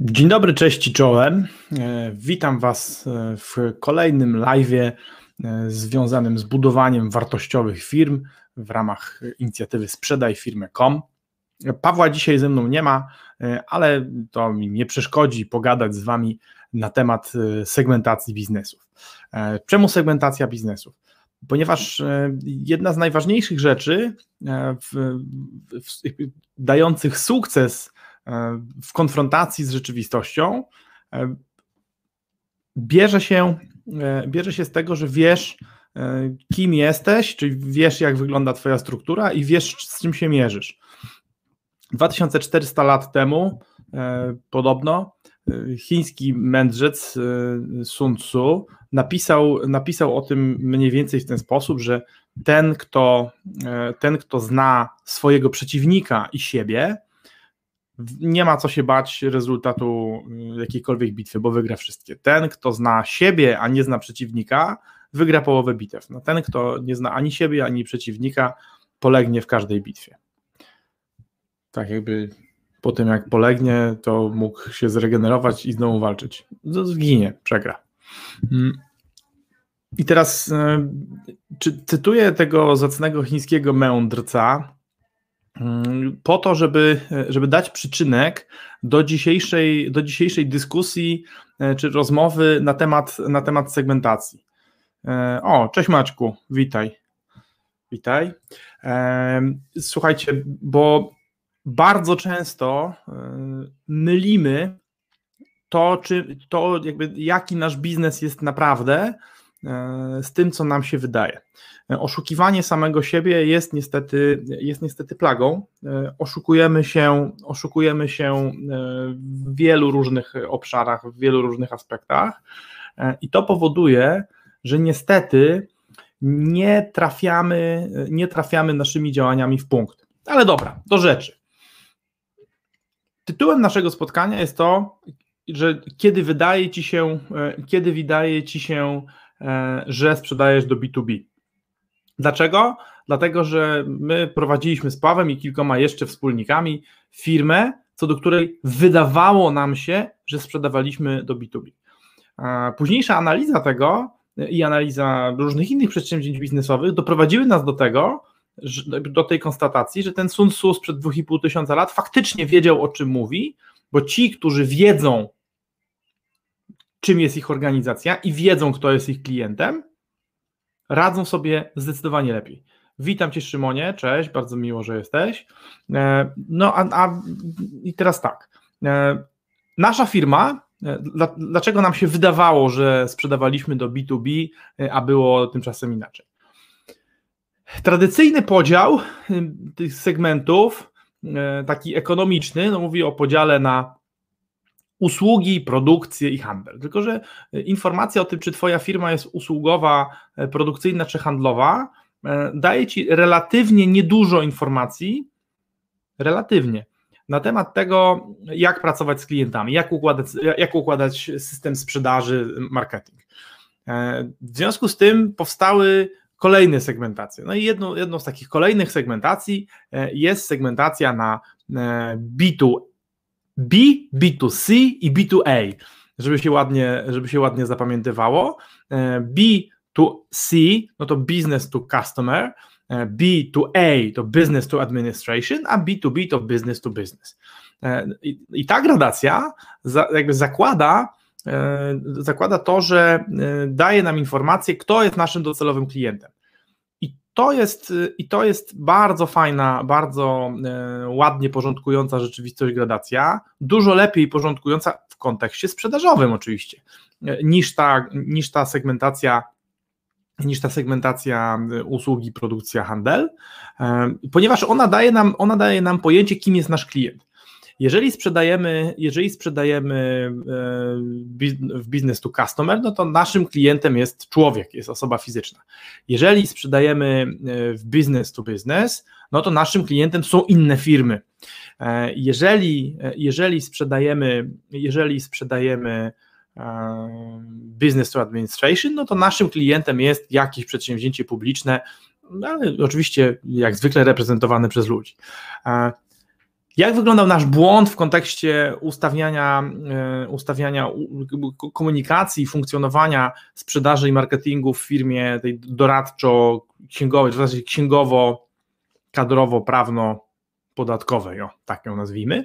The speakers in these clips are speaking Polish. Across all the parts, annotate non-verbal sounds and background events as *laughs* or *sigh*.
Dzień dobry, cześć i czołem. E, Witam Was e, w kolejnym live związanym z budowaniem wartościowych firm w ramach inicjatywy Sprzedaj firmę.com. Pawła dzisiaj ze mną nie ma, e, ale to mi nie przeszkodzi pogadać z Wami na temat segmentacji biznesów. Czemu segmentacja biznesów? Ponieważ jedna z najważniejszych rzeczy w, w, dających sukces E, w konfrontacji z rzeczywistością e, bierze się, e, bierze się z tego, że wiesz, kim jesteś, czyli wiesz, jak wygląda Twoja struktura i wiesz, z czym się mierzysz. 2400 lat temu podobno chiński mędrzec Sun Tzu napisał, napisał o tym mniej więcej w ten sposób, że ten kto, ten, kto zna swojego przeciwnika i siebie, nie ma co się bać rezultatu y, jakiejkolwiek bitwy, bo wygra wszystkie. Ten, kto zna siebie, a nie zna przeciwnika, wygra połowę bitew. No, ten, kto nie zna ani siebie, ani przeciwnika, polegnie w każdej bitwie. Tak jakby po tym, jak polegnie, to mógł się zregenerować i znowu walczyć. Zginie, przegra. Mm. I teraz y, czy cytuję tego zacnego chińskiego mędrca, po to, żeby, żeby dać przyczynek do dzisiejszej, do dzisiejszej dyskusji e, czy rozmowy na temat, na temat segmentacji. E, o, cześć Maćku, witaj. Witaj. E, słuchajcie, bo bardzo często mylimy to, czy to jakby jaki nasz biznes jest naprawdę z tym, co nam się wydaje. Oszukiwanie samego siebie jest niestety, jest niestety plagą. Oszukujemy się, oszukujemy się e, w wielu różnych obszarach, w wielu różnych aspektach e, i to powoduje, że niestety nie trafiamy, nie trafiamy naszymi działaniami w punkt. Ale dobra, do rzeczy. Tytułem naszego spotkania jest to, że kiedy wydaje ci się, e, kiedy wydaje ci się, że sprzedajesz do B2B. Dlaczego? Dlatego, że my prowadziliśmy z Pawem i kilkoma jeszcze wspólnikami firmę, co do której wydawało nam się, że sprzedawaliśmy do B2B. Późniejsza analiza tego i analiza różnych innych przedsięwzięć biznesowych doprowadziły nas do tego, do tej konstatacji, że ten Sun Tzu sprzed 2,5 tysiąca lat faktycznie wiedział o czym mówi, bo ci, którzy wiedzą, czym jest ich organizacja i wiedzą, kto jest ich klientem, radzą sobie zdecydowanie lepiej. Witam Cię, Szymonie, cześć, bardzo miło, że jesteś. E, no a, a i teraz tak. E, nasza firma, e, dlaczego nam się wydawało, że sprzedawaliśmy do B2B, a było tymczasem inaczej? Tradycyjny podział tych segmentów, taki ekonomiczny, no mówi o podziale na usługi, produkcję i handel. Tylko, że e, informacja o tym, czy Twoja firma jest usługowa, e, produkcyjna czy handlowa, e, daje Ci relatywnie niedużo informacji, relatywnie, na temat tego, jak pracować z klientami, jak układać, jak układać system sprzedaży, marketing. W związku z tym powstały kolejne segmentacje. No i jedną, jedną z takich kolejnych segmentacji jest segmentacja na B2 B, B2C i B2A, żeby się ładnie, żeby się ładnie zapamiętywało. E, B2C no to business to customer, e, B2A to business to administration, a B2B to business to business. E, I, i ta gradacja jakby zakłada, zakłada to, że daje nam informację, kto jest naszym docelowym klientem to jest, i to jest bardzo fajna, bardzo e, ładnie porządkująca rzeczywistość gradacja, dużo lepiej porządkująca w kontekście sprzedażowym oczywiście, e, niż ta, niż ta segmentacja niż ta segmentacja usługi, produkcja, handel, ponieważ ona daje nam, ona daje nam pojęcie, kim jest nasz klient. Jeżeli sprzedajemy, jeżeli sprzedajemy w business to customer, no to naszym klientem jest człowiek, jest osoba fizyczna. Jeżeli sprzedajemy w business to business, no to naszym klientem są inne firmy. Jeżeli, jeżeli sprzedajemy, jeżeli sprzedajemy business to administration, no to naszym klientem jest jakieś przedsięwzięcie publiczne, no ale oczywiście jak zwykle reprezentowane przez ludzi. Jak wyglądał nasz błąd w kontekście ustawiania, e, ustawiania komunikacji, funkcjonowania sprzedaży i marketingu w firmie tej doradczo-księgowej, w zasadzie księgowo-kadrowo-prawno-podatkowej, o, tak ją nazwijmy.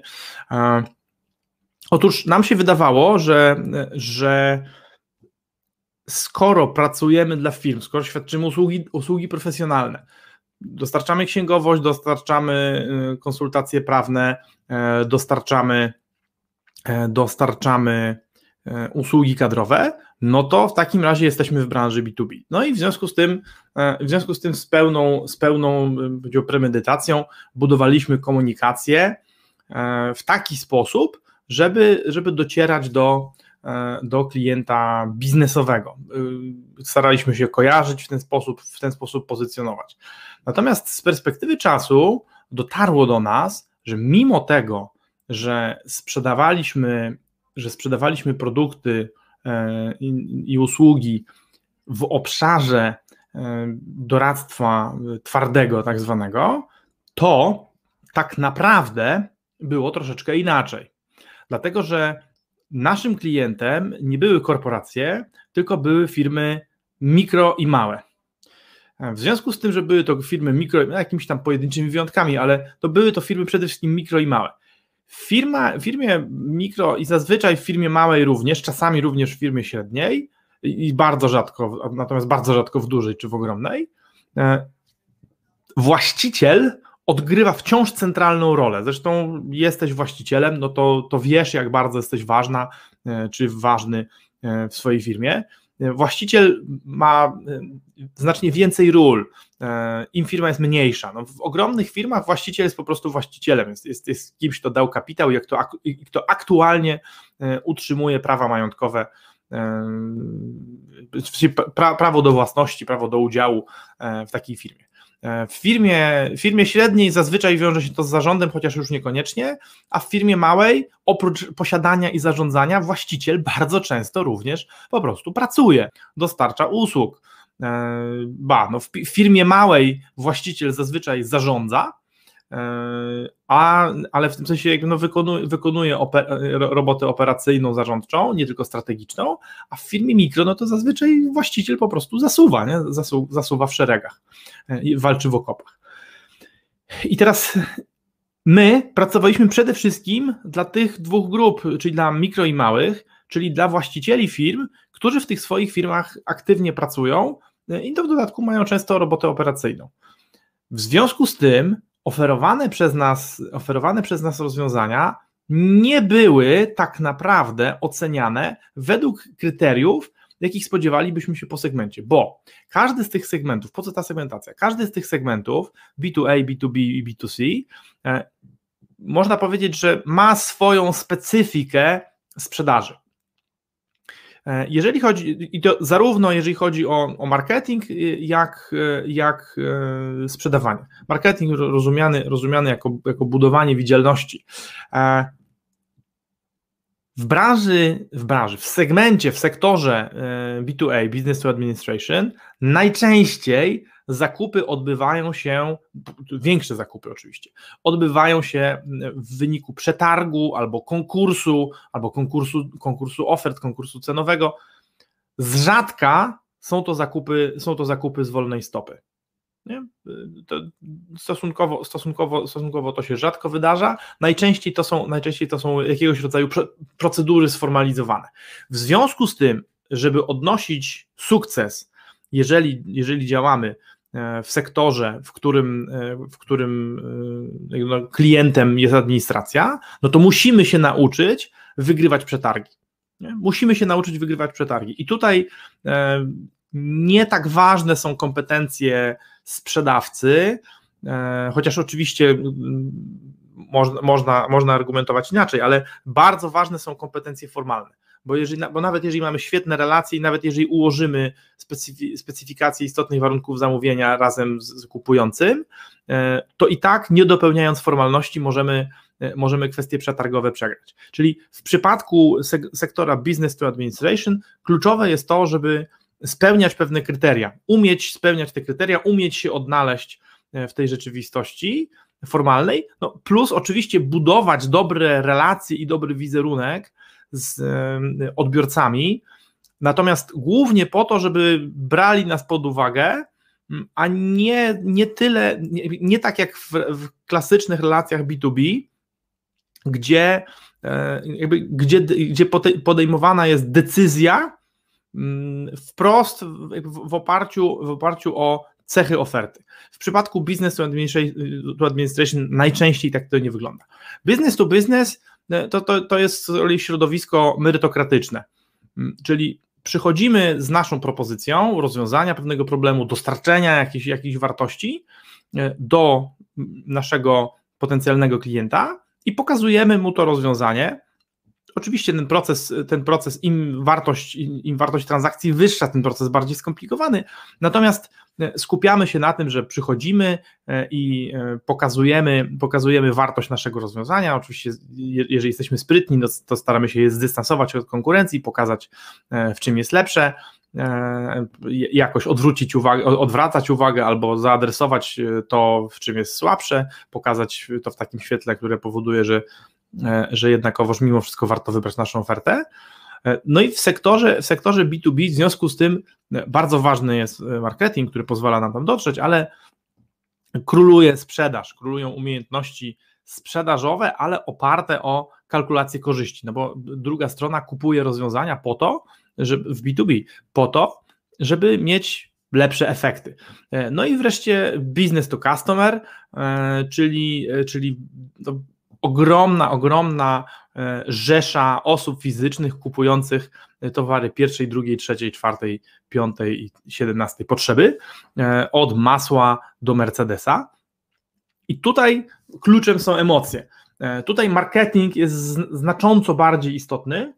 Otóż nam się wydawało, że, że skoro pracujemy dla firm, skoro świadczymy usługi, usługi profesjonalne, dostarczamy księgowość, dostarczamy y, konsultacje prawne, e, dostarczamy, e, dostarczamy e, usługi kadrowe, no to w takim razie jesteśmy w branży B2B. No i w związku z tym, w związku z tym z pełną, z pełną premedytacją budowaliśmy komunikację w taki sposób, żeby, żeby docierać do, do klienta biznesowego. E, staraliśmy się kojarzyć w ten sposób, w ten sposób pozycjonować. Natomiast z perspektywy czasu dotarło do nas, że mimo tego, że sprzedawaliśmy, że sprzedawaliśmy produkty e, i usługi w obszarze doradztwa twardego, tak zwanego, to tak naprawdę było troszeczkę inaczej. Dlatego, że naszym klientem nie były korporacje, tylko były firmy mikro i małe. W związku z tym, że były to firmy mikro, no, jakimiś tam pojedynczymi wyjątkami, ale to były to firmy przede wszystkim mikro i małe. W firma, firmie mikro i zazwyczaj w firmie małej również, czasami również w firmie średniej i bardzo rzadko, natomiast bardzo rzadko w dużej czy w ogromnej, e, właściciel odgrywa wciąż centralną rolę. Zresztą jesteś właścicielem, no to, to wiesz, jak bardzo jesteś ważna e, czy ważny e, w swojej firmie. E, właściciel ma znacznie więcej ról, im firma jest mniejsza. No w ogromnych firmach właściciel jest po prostu właścicielem, jest, jest, jest kimś, kto dał kapitał i kto, kto aktualnie utrzymuje prawa majątkowe prawo do własności, prawo do udziału w takiej firmie. E, w firmie, w firmie średniej zazwyczaj wiąże się to z zarządem, chociaż już niekoniecznie, a w firmie małej, oprócz posiadania i zarządzania, właściciel bardzo często również po prostu pracuje, dostarcza usług. E, ba, no w firmie małej właściciel zazwyczaj zarządza, a, ale w tym sensie no, wykonuje, wykonuje oper, robotę operacyjną, zarządczą, nie tylko strategiczną, a w firmie mikro no to zazwyczaj właściciel po prostu zasuwa, nie? Zasu, zasuwa w szeregach e, i walczy w okopach. I teraz my pracowaliśmy przede wszystkim dla tych dwóch grup, czyli dla mikro i małych, czyli dla właścicieli firm, którzy w tych swoich firmach aktywnie pracują e, i to w dodatku mają często robotę operacyjną. W związku z tym oferowane przez nas, oferowane przez nas rozwiązania nie były tak naprawdę oceniane według kryteriów, jakich spodziewalibyśmy się po segmencie, bo każdy z tych segmentów, po co ta segmentacja? Każdy z tych segmentów B2A, B2B i B2C e, można powiedzieć, że ma swoją specyfikę sprzedaży. E, jeżeli chodzi, i to zarówno jeżeli chodzi o, o marketing, y, jak, y, jak sprzedawanie. Marketing rozumiany, rozumiany jako, jako budowanie widzialności. E, w branży, w branży, w segmencie, w sektorze B2A, Business to Administration, najczęściej zakupy odbywają się, większe zakupy oczywiście, odbywają się w wyniku przetargu albo konkursu, albo konkursu, konkursu ofert, konkursu cenowego. Z rzadka są to zakupy, są to zakupy z wolnej stopy. Stosunkowo, stosunkowo, stosunkowo to się rzadko wydarza. Najczęściej to są, najczęściej to są jakiegoś rodzaju procedury sformalizowane. W związku z tym, żeby odnosić sukces, jeżeli, jeżeli działamy w sektorze, w którym, e, w którym e, no, klientem jest administracja, no to musimy się nauczyć wygrywać przetargi. Nie? Musimy się nauczyć wygrywać przetargi. I tutaj nie tak ważne są kompetencje sprzedawcy, chociaż oczywiście można, można, można argumentować inaczej, ale bardzo ważne są kompetencje formalne. Bo, jeżeli, bo nawet jeżeli mamy świetne relacje i nawet jeżeli ułożymy specyfi, specyfikację istotnych warunków zamówienia razem z, z kupującym, e, to i tak nie dopełniając formalności możemy, e, możemy kwestie przetargowe przegrać. Czyli w przypadku sektora business to administration kluczowe jest to, żeby spełniać pewne kryteria, umieć spełniać te kryteria, umieć się odnaleźć e, w tej rzeczywistości formalnej, no plus oczywiście budować dobre relacje i dobry wizerunek z odbiorcami, natomiast głównie po to, żeby brali nas pod uwagę, a nie, nie tyle, nie, nie tak jak w, w, klasycznych relacjach B2B, gdzie, e, jakby, gdzie, gdzie podejmowana jest decyzja wprost w, w, oparciu, w oparciu o cechy oferty. W przypadku business to administration, to administration najczęściej tak to nie wygląda. Business to business to, to, to jest środowisko merytokratyczne, mm, czyli przychodzimy z naszą propozycją rozwiązania pewnego problemu, dostarczenia jakiejś, jakiejś wartości e, do naszego potencjalnego klienta i pokazujemy mu to rozwiązanie. Oczywiście ten proces, ten proces im wartość, im wartość transakcji wyższa, ten proces bardziej skomplikowany, natomiast E, skupiamy się na tym, że przychodzimy e, i e, pokazujemy, pokazujemy wartość naszego rozwiązania. Oczywiście, jeżeli jesteśmy sprytni, no to staramy się je zdystansować od konkurencji, pokazać, w czym jest lepsze, jakoś odwrócić uwagę, odwracać uwagę albo zaadresować to, w czym jest słabsze, pokazać to w takim świetle, które powoduje, że, że jednakowoż mimo wszystko warto wybrać naszą ofertę. No i w sektorze, w sektorze B2B w związku z tym e, bardzo ważny jest e, marketing, który pozwala nam tam dotrzeć, ale króluje sprzedaż, królują umiejętności sprzedażowe, ale oparte o kalkulację korzyści, no bo druga strona kupuje rozwiązania po to, żeby w B2B, po to, żeby mieć lepsze efekty. E, no i wreszcie business to customer, czyli, czyli no, ogromna, ogromna e, rzesza osób fizycznych kupujących e, towary pierwszej, drugiej, trzeciej, czwartej, piątej i siedemnastej potrzeby, e, od masła do Mercedesa. I tutaj kluczem są emocje. Tutaj marketing jest znacząco bardziej istotny,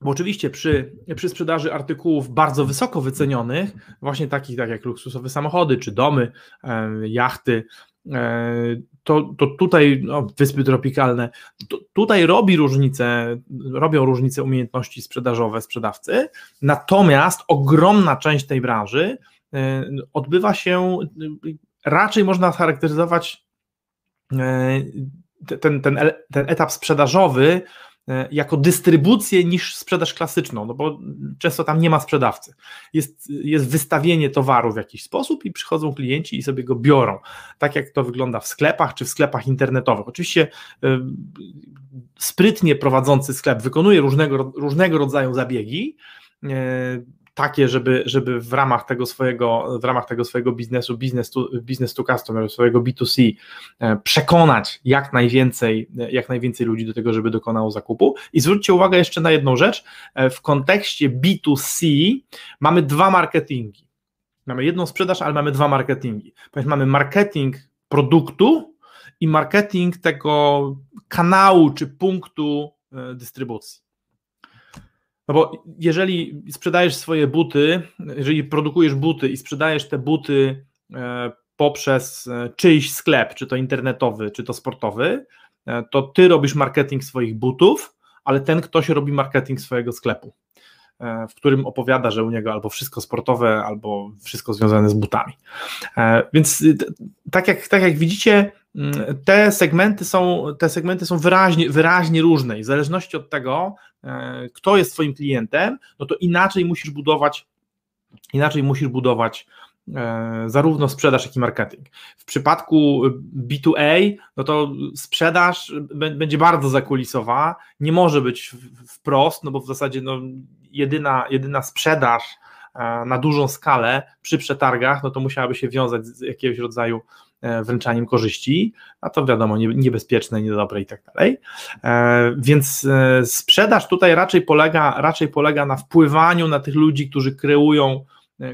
bo oczywiście przy, przy sprzedaży artykułów bardzo wysoko wycenionych, właśnie takich tak jak luksusowe samochody, czy domy, jachty, to, to tutaj no, wyspy tropikalne, to, tutaj robi różnicę, robią różnicę umiejętności sprzedażowe sprzedawcy, natomiast ogromna część tej branży e, odbywa się, raczej można charakteryzować e, ten, ten, ten etap sprzedażowy E, jako dystrybucję niż sprzedaż klasyczną, no bo często tam nie ma sprzedawcy. Jest, jest wystawienie towaru w jakiś sposób i przychodzą klienci i sobie go biorą. Tak jak to wygląda w sklepach czy w sklepach internetowych. Oczywiście y, sprytnie prowadzący sklep wykonuje różnego, różnego rodzaju zabiegi, y, takie, żeby, żeby w ramach tego swojego, w ramach tego swojego biznesu, business to, business to customer, swojego B2C, e, przekonać jak najwięcej, jak najwięcej ludzi do tego, żeby dokonało zakupu. I zwróćcie uwagę jeszcze na jedną rzecz. E, w kontekście B2C mamy dwa marketingi. Mamy jedną sprzedaż, ale mamy dwa marketingi. Ponieważ mamy marketing produktu i marketing tego kanału czy punktu e, dystrybucji. No bo jeżeli sprzedajesz swoje buty, jeżeli produkujesz buty i sprzedajesz te buty e, poprzez e, czyjś sklep, czy to internetowy, czy to sportowy, e, to ty robisz marketing swoich butów, ale ten ktoś robi marketing swojego sklepu, w którym opowiada, że u niego albo wszystko sportowe, albo wszystko związane z butami. Więc tak jak, tak jak widzicie, te segmenty są, te segmenty są wyraźnie, wyraźnie różne i w zależności od tego, kto jest Twoim klientem, no to inaczej musisz budować, inaczej musisz budować e, zarówno sprzedaż, jak i marketing. W przypadku B2A, no to sprzedaż będzie bardzo zakulisowa, nie może być wprost, no bo w zasadzie no, jedyna, jedyna sprzedaż e, na dużą skalę przy przetargach, no to musiałaby się wiązać z jakiegoś rodzaju E, wręczaniem korzyści, a to wiadomo, niebezpieczne, niedobre i tak dalej. E, więc e, sprzedaż tutaj raczej polega, raczej polega na wpływaniu na tych ludzi, którzy kreują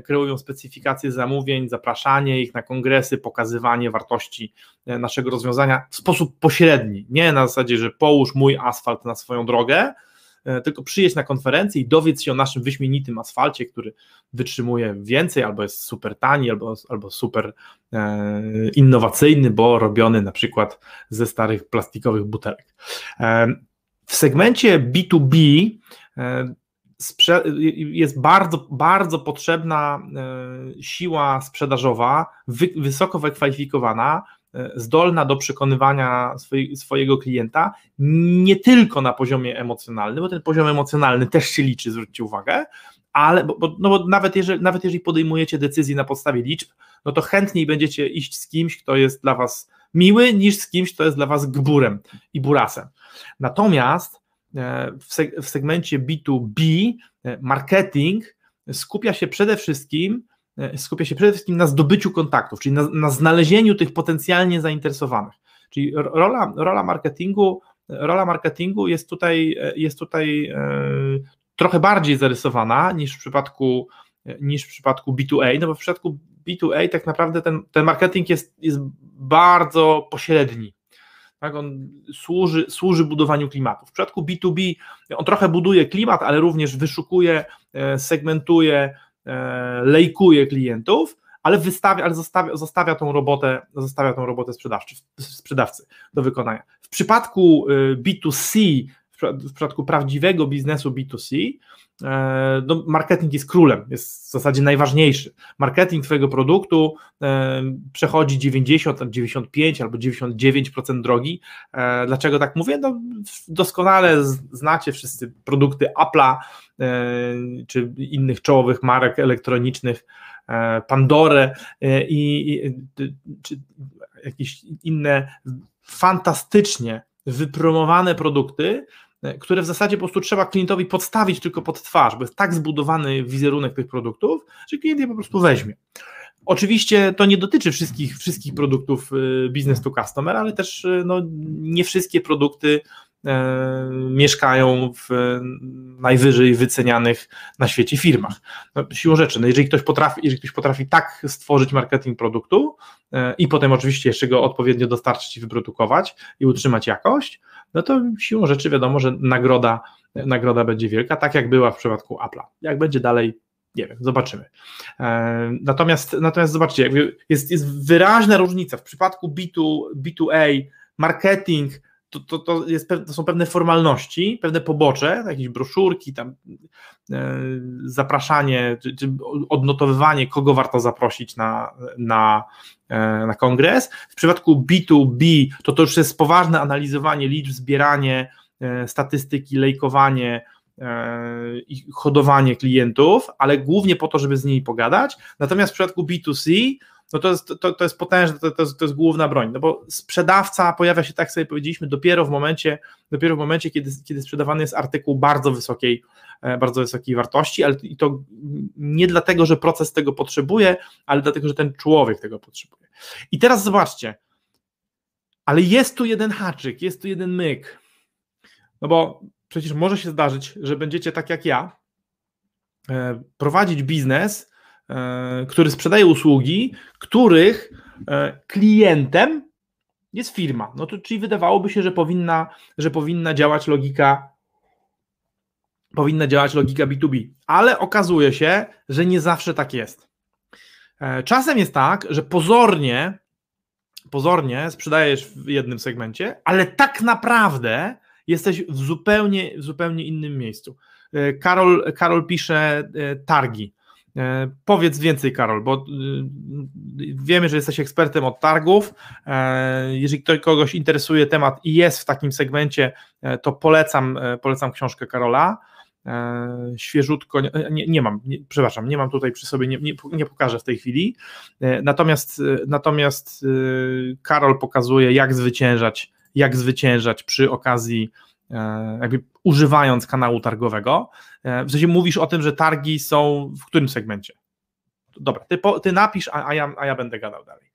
kreują specyfikacje zamówień, zapraszanie ich na kongresy, pokazywanie wartości naszego rozwiązania w sposób pośredni, nie na zasadzie, że połóż mój asfalt na swoją drogę, E, tylko przyjedź na konferencję i dowiedz się o naszym wyśmienitym asfalcie, który wytrzymuje więcej, albo jest super tani, albo, albo super e, innowacyjny, bo robiony na przykład ze starych plastikowych butelek. E, w segmencie B2B jest bardzo, bardzo potrzebna siła sprzedażowa, wysoko wykwalifikowana, E, zdolna do przekonywania swojego klienta nie tylko na poziomie emocjonalnym, bo ten poziom emocjonalny też się liczy, zwróćcie uwagę, ale bo, no bo nawet, jeżeli, nawet jeżeli podejmujecie decyzję na podstawie liczb, no to chętniej będziecie iść z kimś, kto jest dla was miły, niż z kimś, kto jest dla was gburem i burasem. Natomiast e, w segmencie B2B e, marketing skupia się przede wszystkim E, skupia się przede wszystkim na zdobyciu kontaktów, czyli na, na znalezieniu tych potencjalnie zainteresowanych. Czyli rola, rola marketingu, rola marketingu jest tutaj, e, jest tutaj e, trochę bardziej zarysowana niż w przypadku niż w przypadku B2A, no bo w przypadku B2A tak naprawdę ten, ten marketing jest, jest bardzo pośredni. Tak, on służy, służy budowaniu klimatu. W przypadku B2B on trochę buduje klimat, ale również wyszukuje, segmentuje, E, lejkuje klientów, ale wystawia, ale zostawia, zostawia tą robotę, zostawia tą robotę sprzedawcy, sprzedawcy do wykonania. W przypadku e, B2C, w przypadku prawdziwego biznesu B2C, e, no marketing jest królem, jest w zasadzie najważniejszy. Marketing Twojego produktu przechodzi 90, 95 albo 99% drogi. Dlaczego tak mówię? No, doskonale znacie wszyscy produkty Apple'a, E, czy innych czołowych marek elektronicznych, e, Pandorę e, i, czy jakieś inne fantastycznie wypromowane produkty, które w zasadzie po prostu trzeba klientowi podstawić tylko pod twarz, bo jest tak zbudowany wizerunek tych produktów, że klient je po prostu weźmie. Oczywiście to nie dotyczy wszystkich, wszystkich produktów business to customer, ale też no, nie wszystkie produkty E, mieszkają w najwyżej wycenianych na świecie firmach. No, siłą rzeczy, no jeżeli, ktoś potrafi, jeżeli ktoś potrafi tak stworzyć marketing produktu e, i potem oczywiście jeszcze go odpowiednio dostarczyć i wyprodukować i utrzymać jakość, no to siłą rzeczy wiadomo, że nagroda, nagroda będzie wielka, tak jak była w przypadku Apple'a. Jak będzie dalej, nie wiem, zobaczymy. E, natomiast, natomiast zobaczcie, jest, jest wyraźna różnica w przypadku B2, B2A, marketing to, to, to, jest, to są pewne formalności, pewne pobocze, jakieś broszurki, tam e, zapraszanie, czy, czy, odnotowywanie, kogo warto zaprosić na, na, e, na kongres. W przypadku B2B to to już jest poważne analizowanie liczb, zbieranie e, statystyki, lejkowanie, i hodowanie klientów, ale głównie po to, żeby z nimi pogadać. Natomiast w przypadku B2C no to jest, to, to jest potężne, to, to, jest, to jest główna broń, no bo sprzedawca pojawia się, tak sobie powiedzieliśmy, dopiero w momencie, dopiero w momencie, kiedy, kiedy sprzedawany jest artykuł bardzo wysokiej, e, bardzo wysokiej wartości, ale i to nie dlatego, że proces tego potrzebuje, ale dlatego, że ten człowiek tego potrzebuje. I teraz zobaczcie, ale jest tu jeden haczyk, jest tu jeden myk, no bo przecież może się zdarzyć, że będziecie tak jak ja, e, prowadzić biznes, E, który sprzedaje usługi, których e, klientem jest firma. No to czyli wydawałoby się, że powinna, że powinna działać logika powinna działać logika B2B, ale okazuje się, że nie zawsze tak jest. Czasem jest tak, że pozornie pozornie sprzedajesz w jednym segmencie, ale tak naprawdę jesteś w zupełnie, w zupełnie innym miejscu. Karol, Karol pisze targi. E, powiedz więcej, Karol, bo wiemy, że jesteś ekspertem od targów. E, jeżeli ktoś kogoś interesuje temat i jest w takim segmencie, e, to polecam, polecam książkę Karola. Świeżutko, nie, nie mam, nie, przepraszam, nie mam tutaj przy sobie, nie, nie, pokażę w tej chwili. Natomiast, natomiast Karol pokazuje, jak zwyciężać, jak zwyciężać przy okazji E, jakby używając kanału targowego. E, w sensie mówisz o tym, że targi są w którym segmencie? Dobra, ty, po, ty napisz, a, a, ja, a ja będę gadał dalej.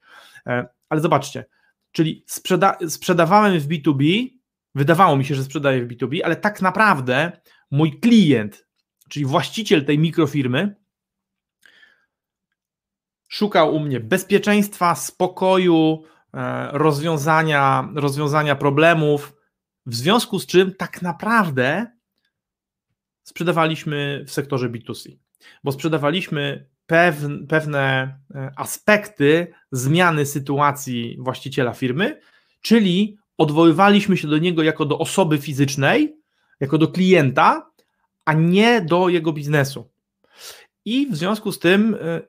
E, ale zobaczcie, czyli sprzeda sprzedawałem w B2B, wydawało mi się, że sprzedaję w B2B, ale tak naprawdę mój klient, czyli właściciel tej mikrofirmy, szukał u mnie bezpieczeństwa, spokoju, rozwiązania, rozwiązania problemów, w związku z czym tak naprawdę sprzedawaliśmy w sektorze B2C, bo sprzedawaliśmy pewne aspekty zmiany sytuacji właściciela firmy, czyli odwoływaliśmy się do niego jako do osoby fizycznej, jako do klienta, a nie do jego biznesu. I w związku z tym, y,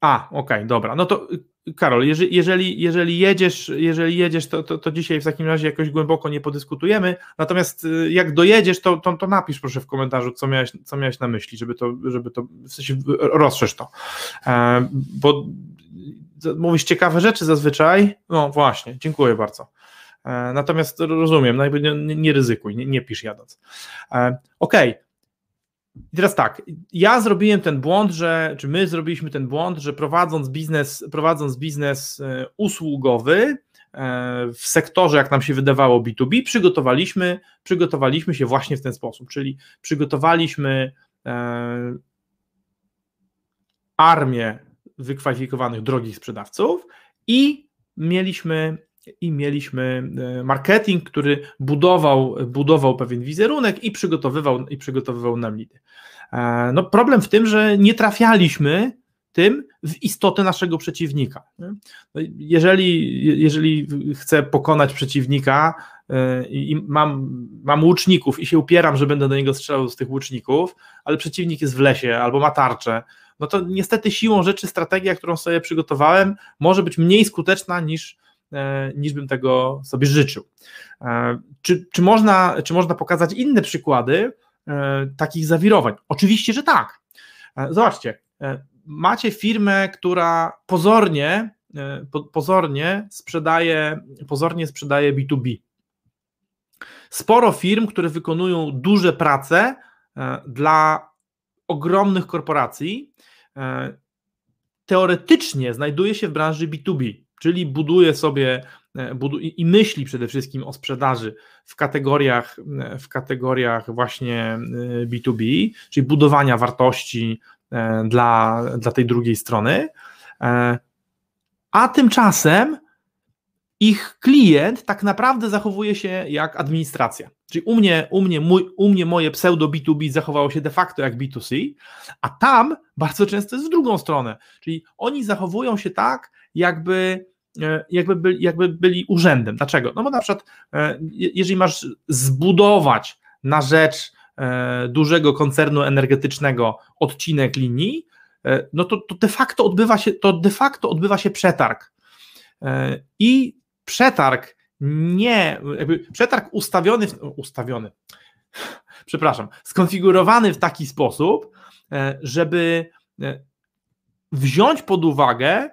a, okej, okay, dobra, no to Karol, jeżeli, jeżeli, jedziesz, jeżeli jedziesz to, to, to, dzisiaj w takim razie jakoś głęboko nie podyskutujemy, natomiast y, jak dojedziesz, to, to, to napisz proszę w komentarzu, co miałeś, co miałeś na myśli, żeby to, żeby to w sensie rozszerz to, e, bo mówisz ciekawe rzeczy zazwyczaj, no właśnie, dziękuję bardzo. E, natomiast rozumiem, no nie, nie ryzykuj, nie, nie pisz jadąc. E, okej. Okay. I teraz tak, ja zrobiłem ten błąd, że, czy my zrobiliśmy ten błąd, że prowadząc biznes, prowadząc biznes e, usługowy w sektorze, jak nam się wydawało B2B, przygotowaliśmy, przygotowaliśmy się właśnie w ten sposób, czyli przygotowaliśmy armię wykwalifikowanych drogich sprzedawców i mieliśmy i mieliśmy e, marketing, który budował, budował pewien wizerunek i przygotowywał, i przygotowywał nam lidy. E, no problem w tym, że nie trafialiśmy tym w istotę naszego przeciwnika. No, jeżeli, jeżeli chcę pokonać przeciwnika e, i mam, mam łuczników i się upieram, że będę do niego strzelał z tych łuczników, ale przeciwnik jest w lesie albo ma tarczę, no to niestety siłą rzeczy strategia, którą sobie przygotowałem, może być mniej skuteczna niż niż bym tego sobie życzył. E, czy, czy, można, czy można pokazać inne przykłady e, takich zawirowań? Oczywiście, że tak. Zobaczcie, macie firmę, która pozornie, pozornie sprzedaje, pozornie sprzedaje B2B. Sporo firm, które wykonują duże prace dla ogromnych korporacji, teoretycznie znajduje się w branży B2B czyli buduje sobie e, i myśli przede wszystkim o sprzedaży w kategoriach, e, w kategoriach właśnie B2B, e, czyli budowania wartości dla, dla tej drugiej strony, a tymczasem ich klient tak naprawdę zachowuje się jak administracja. Czyli u mnie, u mnie, mój, u mnie moje pseudo B2B zachowało się de facto jak B2C, a tam bardzo często jest w drugą stronę. Czyli oni zachowują się tak, jakby jakby byli, jakby byli urzędem. Dlaczego? No bo na przykład, e, jeżeli masz zbudować na rzecz e, dużego koncernu energetycznego odcinek linii, no to, to de facto odbywa się, to de facto odbywa się przetarg. I przetarg nie, przetarg ustawiony, ustawiony, *laughs* przepraszam, skonfigurowany w taki sposób, żeby wziąć pod uwagę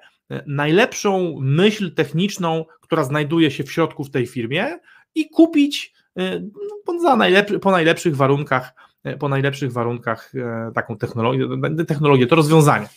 najlepszą myśl techniczną, która znajduje się w środku w tej firmie i kupić e, no, za najlepszy, po najlepszych warunkach, e, po najlepszych warunkach e, taką technologię, technologię, to rozwiązanie.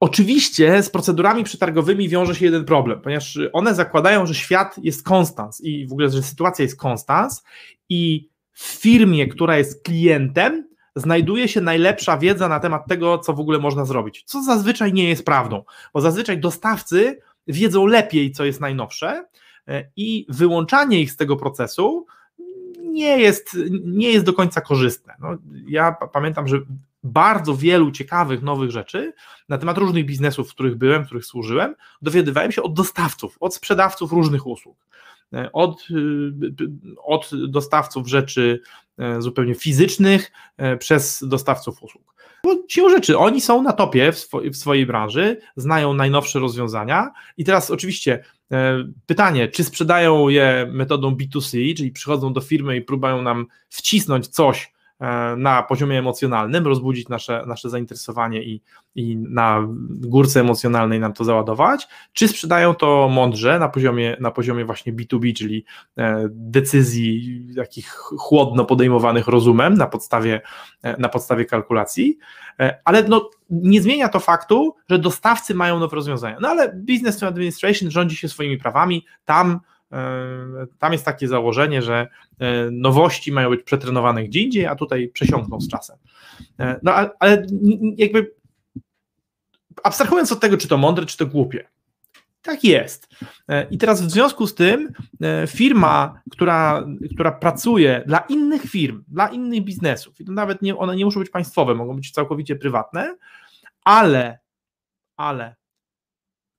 Oczywiście z procedurami przetargowymi wiąże się jeden problem, ponieważ one zakładają, że świat jest konstans i w ogóle, że sytuacja jest konstans i w firmie, która jest klientem, znajduje się najlepsza wiedza na temat tego, co w ogóle można zrobić, co zazwyczaj nie jest prawdą, bo zazwyczaj dostawcy wiedzą lepiej, co jest najnowsze e, i wyłączanie ich z tego procesu nie jest, nie jest do końca korzystne. No, ja pamiętam, że bardzo wielu ciekawych nowych rzeczy na temat różnych biznesów, w których byłem, w których służyłem, dowiadywałem się od dostawców, od sprzedawców różnych usług. E, od, y, od dostawców rzeczy e, zupełnie fizycznych e, przez dostawców usług. Bo siłą rzeczy, oni są na topie w, swo w swojej branży, znają najnowsze rozwiązania i teraz oczywiście pytanie, czy sprzedają je metodą B2C, czyli przychodzą do firmy i próbują nam wcisnąć coś, na poziomie emocjonalnym, rozbudzić nasze, nasze zainteresowanie i, i na górce emocjonalnej nam to załadować, czy sprzedają to mądrze na poziomie, na poziomie właśnie B2B, czyli e, decyzji takich chłodno podejmowanych rozumem na podstawie, e, na podstawie kalkulacji, ale no, nie zmienia to faktu, że dostawcy mają nowe rozwiązania. No ale Business to Administration rządzi się swoimi prawami, tam E, tam jest takie założenie, że e, nowości mają być przetrenowane gdzie indziej, a tutaj przesiąkną z czasem. E, no ale jakby abstrahując od tego, czy to mądre, czy to głupie. Tak jest. E, I teraz w związku z tym e, firma, która, która pracuje dla innych firm, dla innych biznesów, i to nawet nie, one nie muszą być państwowe, mogą być całkowicie prywatne, ale, ale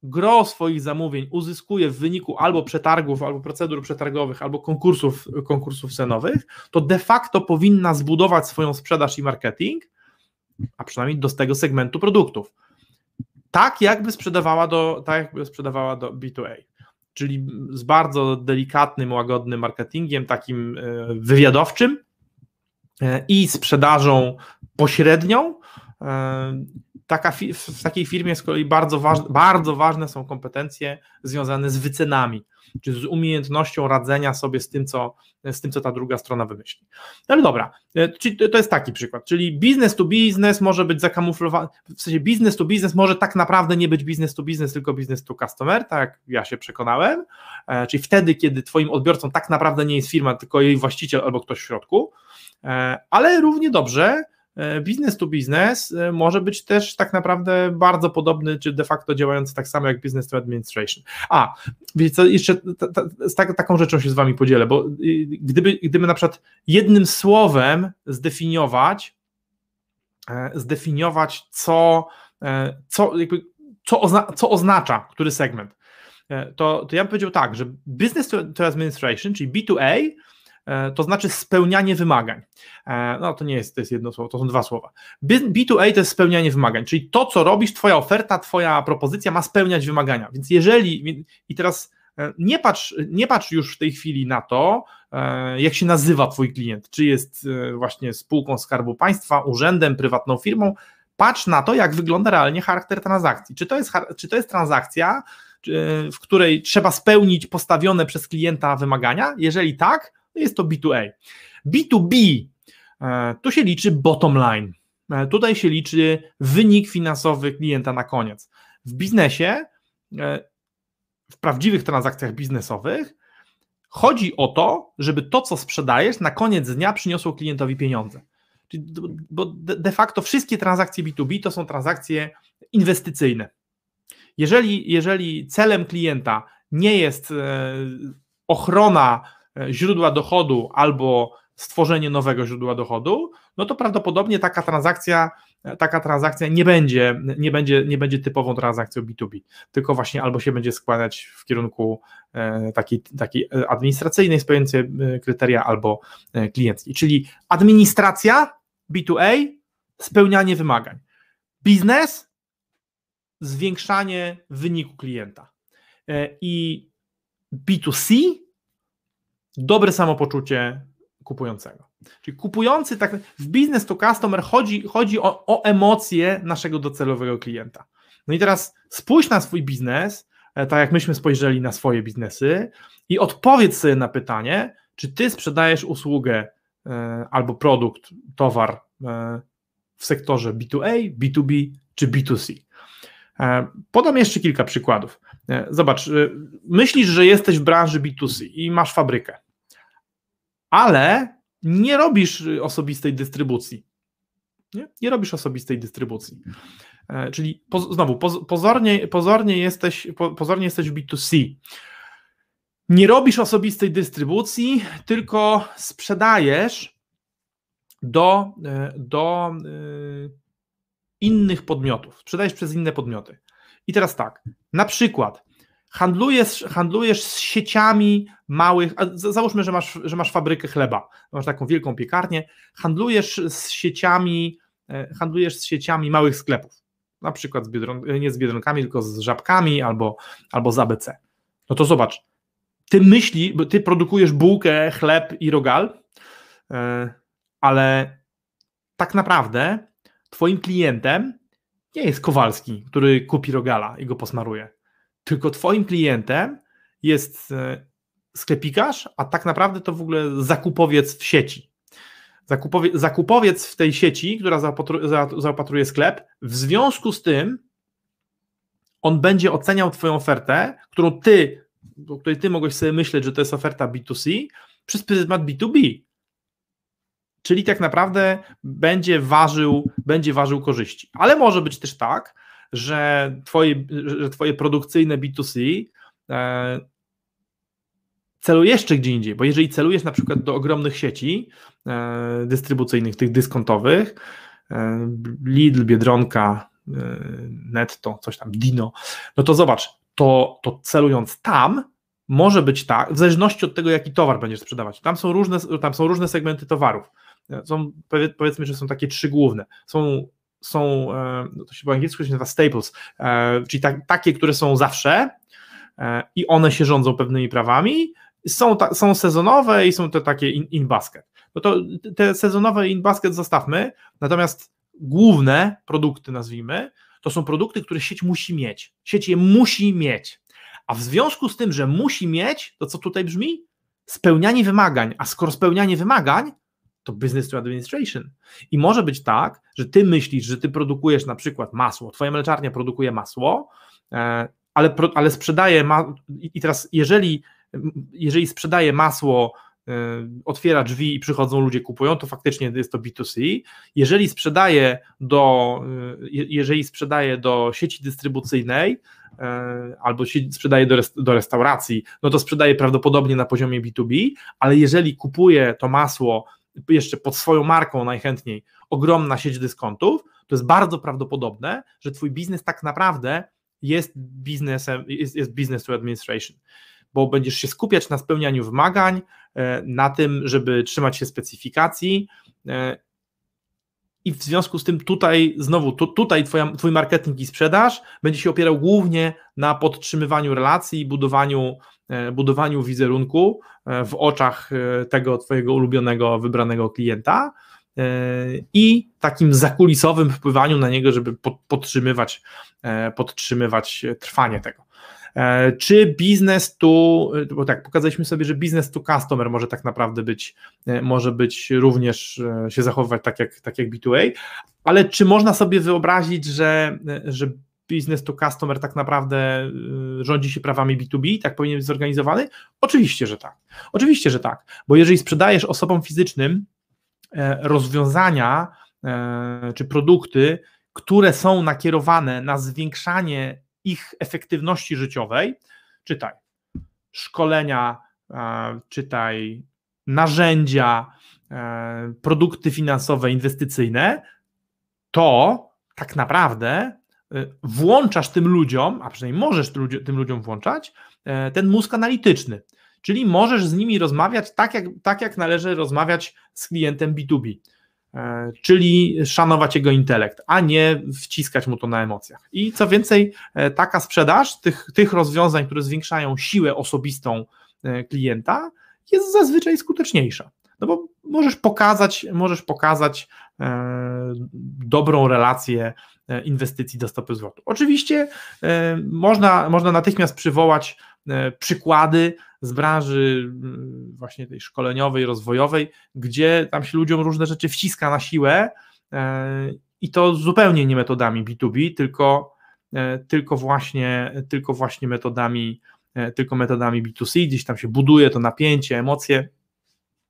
gro swoich zamówień uzyskuje w wyniku albo przetargów, albo procedur przetargowych, albo konkursów, konkursów cenowych, to de facto powinna zbudować swoją sprzedaż i marketing, a przynajmniej do tego segmentu produktów. Tak jakby sprzedawała do, tak jakby sprzedawała do B2A. Czyli z bardzo delikatnym, łagodnym marketingiem, takim e, wywiadowczym e, i sprzedażą pośrednią, e, taka, w takiej firmie z kolei bardzo, waż, bardzo ważne są kompetencje związane z wycenami, czy z umiejętnością radzenia sobie z tym, co, z tym, co ta druga strona wymyśli. No ale dobra, e, czyli to jest taki przykład, czyli business to business może być zakamuflowany, w sensie business to business może tak naprawdę nie być business to business, tylko business to customer, tak ja się przekonałem, e, czyli wtedy, kiedy twoim odbiorcą tak naprawdę nie jest firma, tylko jej właściciel albo ktoś w środku, e, ale równie dobrze E, business to business e, może być też tak naprawdę bardzo podobny, czy de facto działający tak samo jak business to administration. A, wiecie co, jeszcze z tak, taką rzeczą się z wami podzielę, bo gdyby, gdyby na przykład jednym słowem zdefiniować, e, zdefiniować co, co, jakby, co, ozna, co oznacza który segment, to, to ja bym powiedział tak, że business to, to administration, czyli B2A, E, to znaczy spełnianie wymagań. E, no to nie jest, to jest jedno słowo, to są dwa słowa. B2A to jest spełnianie wymagań, czyli to, co robisz, twoja oferta, twoja propozycja ma spełniać wymagania. Więc jeżeli, i teraz e, nie patrz, nie patrz już w tej chwili na to, jak się nazywa twój klient, czy jest właśnie spółką Skarbu Państwa, urzędem, prywatną firmą, patrz na to, jak wygląda realnie charakter transakcji. Czy to jest, czy to jest transakcja, w której trzeba spełnić postawione przez klienta wymagania? Jeżeli tak, jest to B2A. B2B e, to się liczy bottom line. E, tutaj się liczy wynik finansowy klienta na koniec. W biznesie, e, w prawdziwych transakcjach biznesowych, chodzi o to, żeby to, co sprzedajesz, na koniec dnia przyniosło klientowi pieniądze. Bo de facto wszystkie transakcje B2B to są transakcje inwestycyjne. Jeżeli, jeżeli celem klienta nie jest ochrona źródła dochodu albo stworzenie nowego źródła dochodu, no to prawdopodobnie taka transakcja, e, taka transakcja nie będzie, nie będzie, nie będzie typową transakcją B2B, tylko właśnie albo się będzie składać w kierunku e, takiej, takiej administracyjnej, spełniającej kryteria, albo klienckiej. Czyli administracja B2A, spełnianie wymagań. Biznes, zwiększanie wyniku klienta. I B2C dobre samopoczucie kupującego. Czyli kupujący, tak w biznes to customer chodzi, chodzi o, o emocje naszego docelowego klienta. No i teraz spójrz na swój biznes, e, tak jak myśmy spojrzeli na swoje biznesy i odpowiedz sobie na pytanie, czy ty sprzedajesz usługę e, albo produkt, towar e, w sektorze B2A, B2B czy B2C. Podam jeszcze kilka przykładów. Zobacz, myślisz, że jesteś w branży B2C i masz fabrykę ale nie robisz osobistej dystrybucji. Nie, nie robisz osobistej dystrybucji. E, czyli po, znowu, pozornie, pozornie, jesteś, pozornie jesteś w B2C. Nie robisz osobistej dystrybucji, tylko sprzedajesz do, e, do e, innych podmiotów. Sprzedajesz przez inne podmioty. I teraz tak, na przykład handlujesz, handlujesz z sieciami małych, załóżmy, że masz, że masz fabrykę chleba, masz taką wielką piekarnię, handlujesz z sieciami, e, handlujesz z sieciami małych sklepów, na przykład z biedron, nie z biedronkami, tylko z żabkami albo, albo z ABC. No to zobacz, ty myśli, bo ty produkujesz bułkę, chleb i rogal, e, ale tak naprawdę twoim klientem nie jest Kowalski, który kupi rogala i go posmaruje tylko twoim klientem jest e, sklepikarz, a tak naprawdę to w ogóle zakupowiec w sieci. Zakupowie, zakupowiec w tej sieci, która zaopatruje, sklep, w związku z tym on będzie oceniał Twoją ofertę, którą Ty, o której Ty mogłeś sobie myśleć, że to jest oferta B2C, przez pryzmat B2B. Czyli tak naprawdę będzie ważył, będzie ważył korzyści. Ale może być też tak, że twoje, że twoje produkcyjne B2C e, celuje jeszcze gdzie indziej, bo jeżeli celujesz na przykład do ogromnych sieci e, dystrybucyjnych, tych dyskontowych, e, Lidl, Biedronka, Netto, coś tam, Dino, no to zobacz, to, to celując tam, może być tak, w zależności od tego, jaki towar będziesz sprzedawać. Tam są różne, tam są różne segmenty towarów. Są, powiedzmy, że są takie trzy główne. Są, są no to się po angielsku się nazywa staples, czyli tak, takie, które są zawsze i one się rządzą pewnymi prawami, są, ta, są sezonowe i są te takie in, in basket. No to te sezonowe in basket zostawmy, natomiast główne produkty, nazwijmy, to są produkty, które sieć musi mieć. Sieć je musi mieć. A w związku z tym, że musi mieć, to co tutaj brzmi? Spełnianie wymagań. A skoro spełnianie wymagań, to business to administration. I może być tak, że ty myślisz, że ty produkujesz na przykład masło, twoja mleczarnia produkuje masło, e, ale, ale sprzedaje, ma, i teraz jeżeli jeżeli sprzedaje masło, y, otwiera drzwi i przychodzą ludzie, kupują, to faktycznie jest to B2C. Jeżeli sprzedaje do, y, jeżeli sprzedaje do sieci dystrybucyjnej albo sprzedaje do restauracji, no to sprzedaje prawdopodobnie na poziomie B2B, ale jeżeli kupuje to masło jeszcze pod swoją marką najchętniej ogromna sieć dyskontów, to jest bardzo prawdopodobne, że twój biznes tak naprawdę jest biznesem, jest, jest business to administration bo będziesz się skupiać na spełnianiu wymagań, e, na tym, żeby trzymać się specyfikacji. E, I w związku z tym tutaj znowu, tu, tutaj twoja, twój marketing i sprzedaż będzie się opierał głównie na podtrzymywaniu relacji, budowaniu, budowaniu wizerunku w oczach tego twojego ulubionego, wybranego klienta i takim zakulisowym wpływaniu na niego, żeby podtrzymywać, podtrzymywać trwanie tego. E, czy biznes tu, bo tak, pokazaliśmy sobie, że biznes to customer może tak naprawdę być, e, może być również e, się zachowywać tak jak, tak jak B2A, ale czy można sobie wyobrazić, że, że biznes to customer tak naprawdę rządzi się prawami B2B, tak powinien być zorganizowany? Oczywiście, że tak. Oczywiście, że tak, bo jeżeli sprzedajesz osobom fizycznym rozwiązania czy produkty, które są nakierowane na zwiększanie ich efektywności życiowej, czytaj szkolenia, e, czytaj narzędzia, e, produkty finansowe, inwestycyjne, to tak naprawdę e, włączasz tym ludziom, a przynajmniej możesz tym ludziom włączać, ten mózg analityczny. Czyli możesz z nimi rozmawiać tak jak, tak, jak należy rozmawiać z klientem B2B. E, czyli szanować jego intelekt, a nie wciskać mu to na emocjach. I co więcej, e, taka sprzedaż tych, tych rozwiązań, które zwiększają siłę osobistą e, klienta, jest zazwyczaj skuteczniejsza. No bo możesz pokazać, możesz pokazać dobrą relację inwestycji do stopy zwrotu. Oczywiście można, można natychmiast przywołać przykłady z branży mm, właśnie tej szkoleniowej, rozwojowej, gdzie tam się ludziom różne rzeczy wciska na siłę e, i to zupełnie nie metodami B2B, tylko, e, tylko, właśnie, tylko właśnie metodami, e, tylko metodami B2C, gdzieś tam się buduje to napięcie, emocje.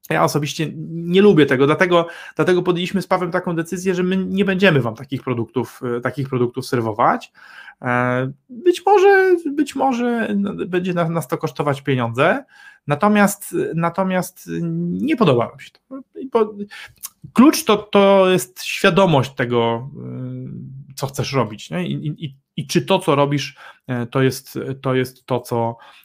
Ja osobiście nie lubię tego, dlatego, dlatego podjęliśmy z Pawem taką decyzję, że my nie będziemy Wam takich produktów, takich produktów serwować. E, być może, być może będzie nas to kosztować pieniądze, natomiast, natomiast nie podoba mi się to. Klucz to, to jest świadomość tego, y, co chcesz robić nie? I, i, i czy to, co robisz, e, to jest to, jest to co E,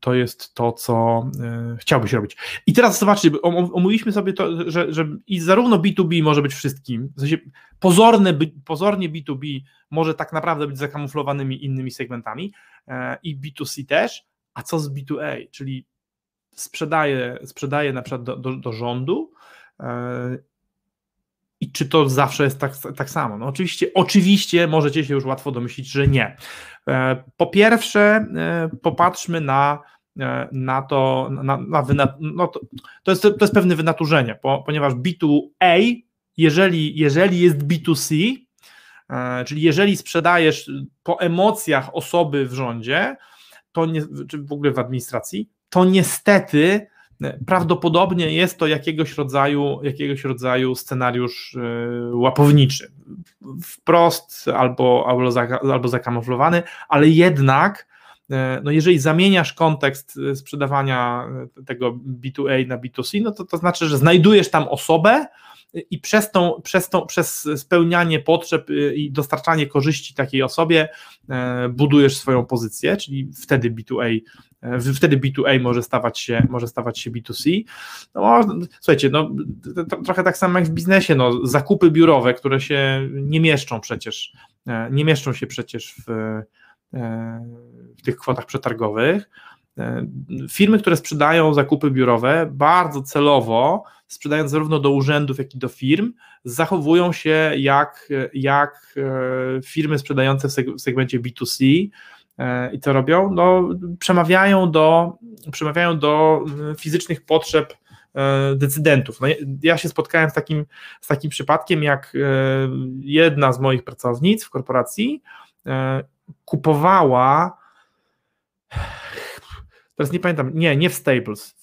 to jest to, co e, chciałbyś robić. I teraz zobaczcie, omówiliśmy sobie to, że, że i zarówno B2B może być wszystkim, w sensie pozorne, pozornie B2B może tak naprawdę być zakamuflowanymi innymi segmentami e, i B2C też, a co z B2A, czyli sprzedaje, sprzedaje na przykład do, do, do rządu i czy to zawsze jest tak, tak samo? No oczywiście, oczywiście możecie się już łatwo domyślić, że nie. E, po pierwsze, e, popatrzmy na, e, na to, na, na no to, to, jest, to jest pewne wynaturzenie, po, ponieważ B2A, jeżeli, jeżeli jest B2C, czyli jeżeli sprzedajesz po emocjach osoby w rządzie, to nie, czy w ogóle w administracji, to niestety prawdopodobnie jest to jakiegoś rodzaju, jakiegoś rodzaju scenariusz łapowniczy. Wprost albo, albo, albo zakamuflowany, ale jednak no jeżeli zamieniasz kontekst sprzedawania tego B2A na B2C, no to to znaczy, że znajdujesz tam osobę, i przez, tą, przez, tą, przez spełnianie potrzeb y, i dostarczanie korzyści takiej osobie e, budujesz swoją pozycję, czyli wtedy B2A e, wtedy B2A może stawać się, może stawać się B2C. No, słuchajcie, no, trochę tak samo jak w biznesie, no, zakupy biurowe, które się nie mieszczą przecież, e, nie mieszczą się przecież w, w tych kwotach przetargowych. Firmy, które sprzedają zakupy biurowe, bardzo celowo sprzedając zarówno do urzędów, jak i do firm, zachowują się jak, jak e, firmy sprzedające w segmencie B2C. E, I co robią? No, przemawiają, do, przemawiają do e, fizycznych potrzeb decydentów. No, ja się spotkałem z takim, z takim przypadkiem, jak jedna z moich pracownic w korporacji kupowała, teraz nie pamiętam, nie, nie w Staples,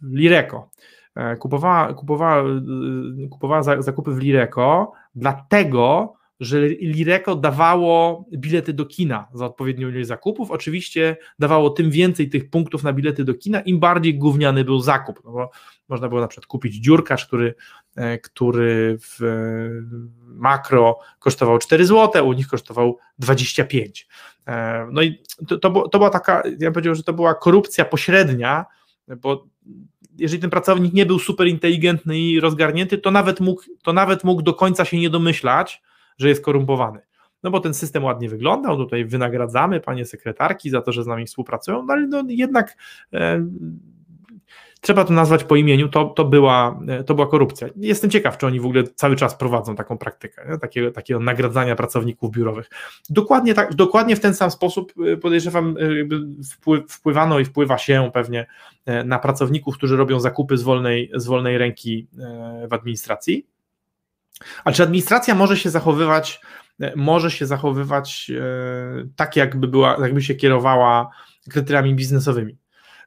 w Lireco, E, kupowała, kupowała, e, kupowała zakupy w Lireco, dlatego, że Lireco dawało bilety do kina za odpowiednią ilość zakupów. Oczywiście dawało tym więcej tych punktów na bilety do kina, im bardziej gówniany był zakup. No bo można było na przykład kupić dziurkarz, który, e, który w makro kosztował 4 zł, u nich kosztował 25. No i to, to, to była taka, ja bym powiedział, że to była korupcja pośrednia, bo jeżeli ten pracownik nie był super inteligentny i rozgarnięty, to nawet mógł, to nawet mógł do końca się nie domyślać, że jest korumpowany. No bo ten system ładnie wyglądał, tutaj wynagradzamy panie sekretarki za to, że z nami współpracują, no ale no jednak e, trzeba to nazwać po imieniu, to, to, była, to była korupcja. Jestem ciekaw, czy oni w ogóle cały czas prowadzą taką praktykę, nie? Takiego, takiego nagradzania pracowników biurowych. Dokładnie, tak, dokładnie w ten sam sposób y, podejrzewam, y, wpływano i wpływa się pewnie na pracowników, którzy robią zakupy z wolnej, z wolnej ręki w administracji. A czy administracja może się zachowywać, może się zachowywać tak, jakby, była, jakby się kierowała kryteriami biznesowymi?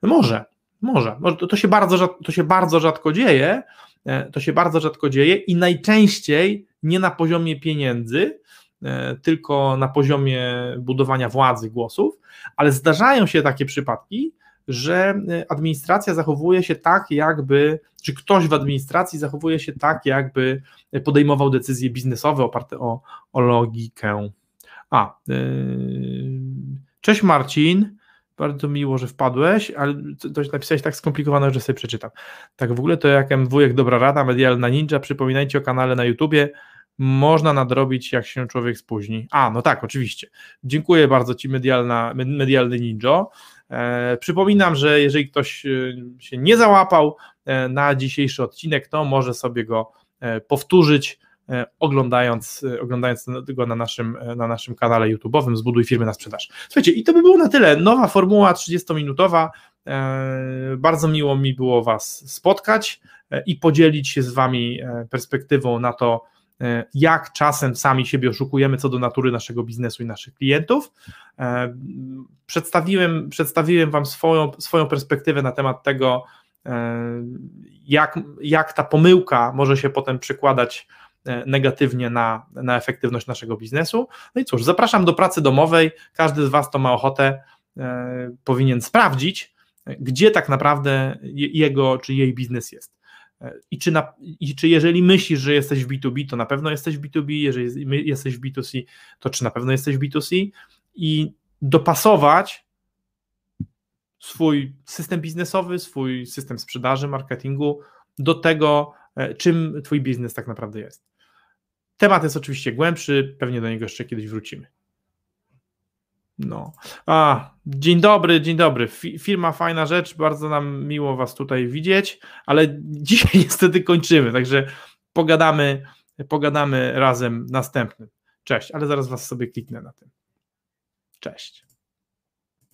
No może, może. To się bardzo, to się bardzo rzadko dzieje. E, to się bardzo rzadko dzieje i najczęściej nie na poziomie pieniędzy, e, tylko na poziomie budowania władzy głosów, ale zdarzają się takie przypadki, że e, administracja zachowuje się tak, jakby, czy ktoś w administracji zachowuje się tak, jakby podejmował decyzje biznesowe oparte o, o logikę. A, yy, cześć Marcin. Bardzo miło, że wpadłeś, ale to napisałeś tak skomplikowane, że sobie przeczytam. Tak w ogóle to jak wujek Dobra Rada, Medialna Ninja, przypominajcie o kanale na YouTubie, można nadrobić, jak się człowiek spóźni. A, no tak, oczywiście. Dziękuję bardzo Ci, medialna, medialny ninja. E, przypominam, że jeżeli ktoś e, się nie załapał e, na dzisiejszy odcinek, to może sobie go powtórzyć oglądając, oglądając go na naszym, na naszym kanale YouTube'owym Zbuduj firmy na sprzedaż. Słuchajcie, i to by było na tyle. Nowa formuła 30-minutowa. Bardzo miło mi było Was spotkać i podzielić się z Wami perspektywą na to, jak czasem sami siebie oszukujemy co do natury naszego biznesu i naszych klientów. Przedstawiłem, przedstawiłem Wam swoją, swoją perspektywę na temat tego, jak, jak ta pomyłka może się potem przekładać E, negatywnie na, na efektywność naszego biznesu. No i cóż, zapraszam do pracy domowej. Każdy z Was, kto ma ochotę, e, powinien sprawdzić, gdzie tak naprawdę jego czy jej biznes jest. E, I czy, na, I czy jeżeli myślisz, że jesteś w B2B, to na pewno jesteś w B2B, jeżeli jesteś w B2C, to czy na pewno jesteś w B2C i dopasować swój system biznesowy, swój system sprzedaży, marketingu do tego, czym Twój biznes tak naprawdę jest. Temat jest oczywiście głębszy, pewnie do niego jeszcze kiedyś wrócimy. No. A, dzień dobry, dzień dobry. Firma fajna rzecz, bardzo nam miło Was tutaj widzieć, ale *laughs* dzisiaj niestety kończymy, także pogadamy, pogadamy razem następnym. Cześć, ale zaraz Was sobie kliknę na tym. Cześć.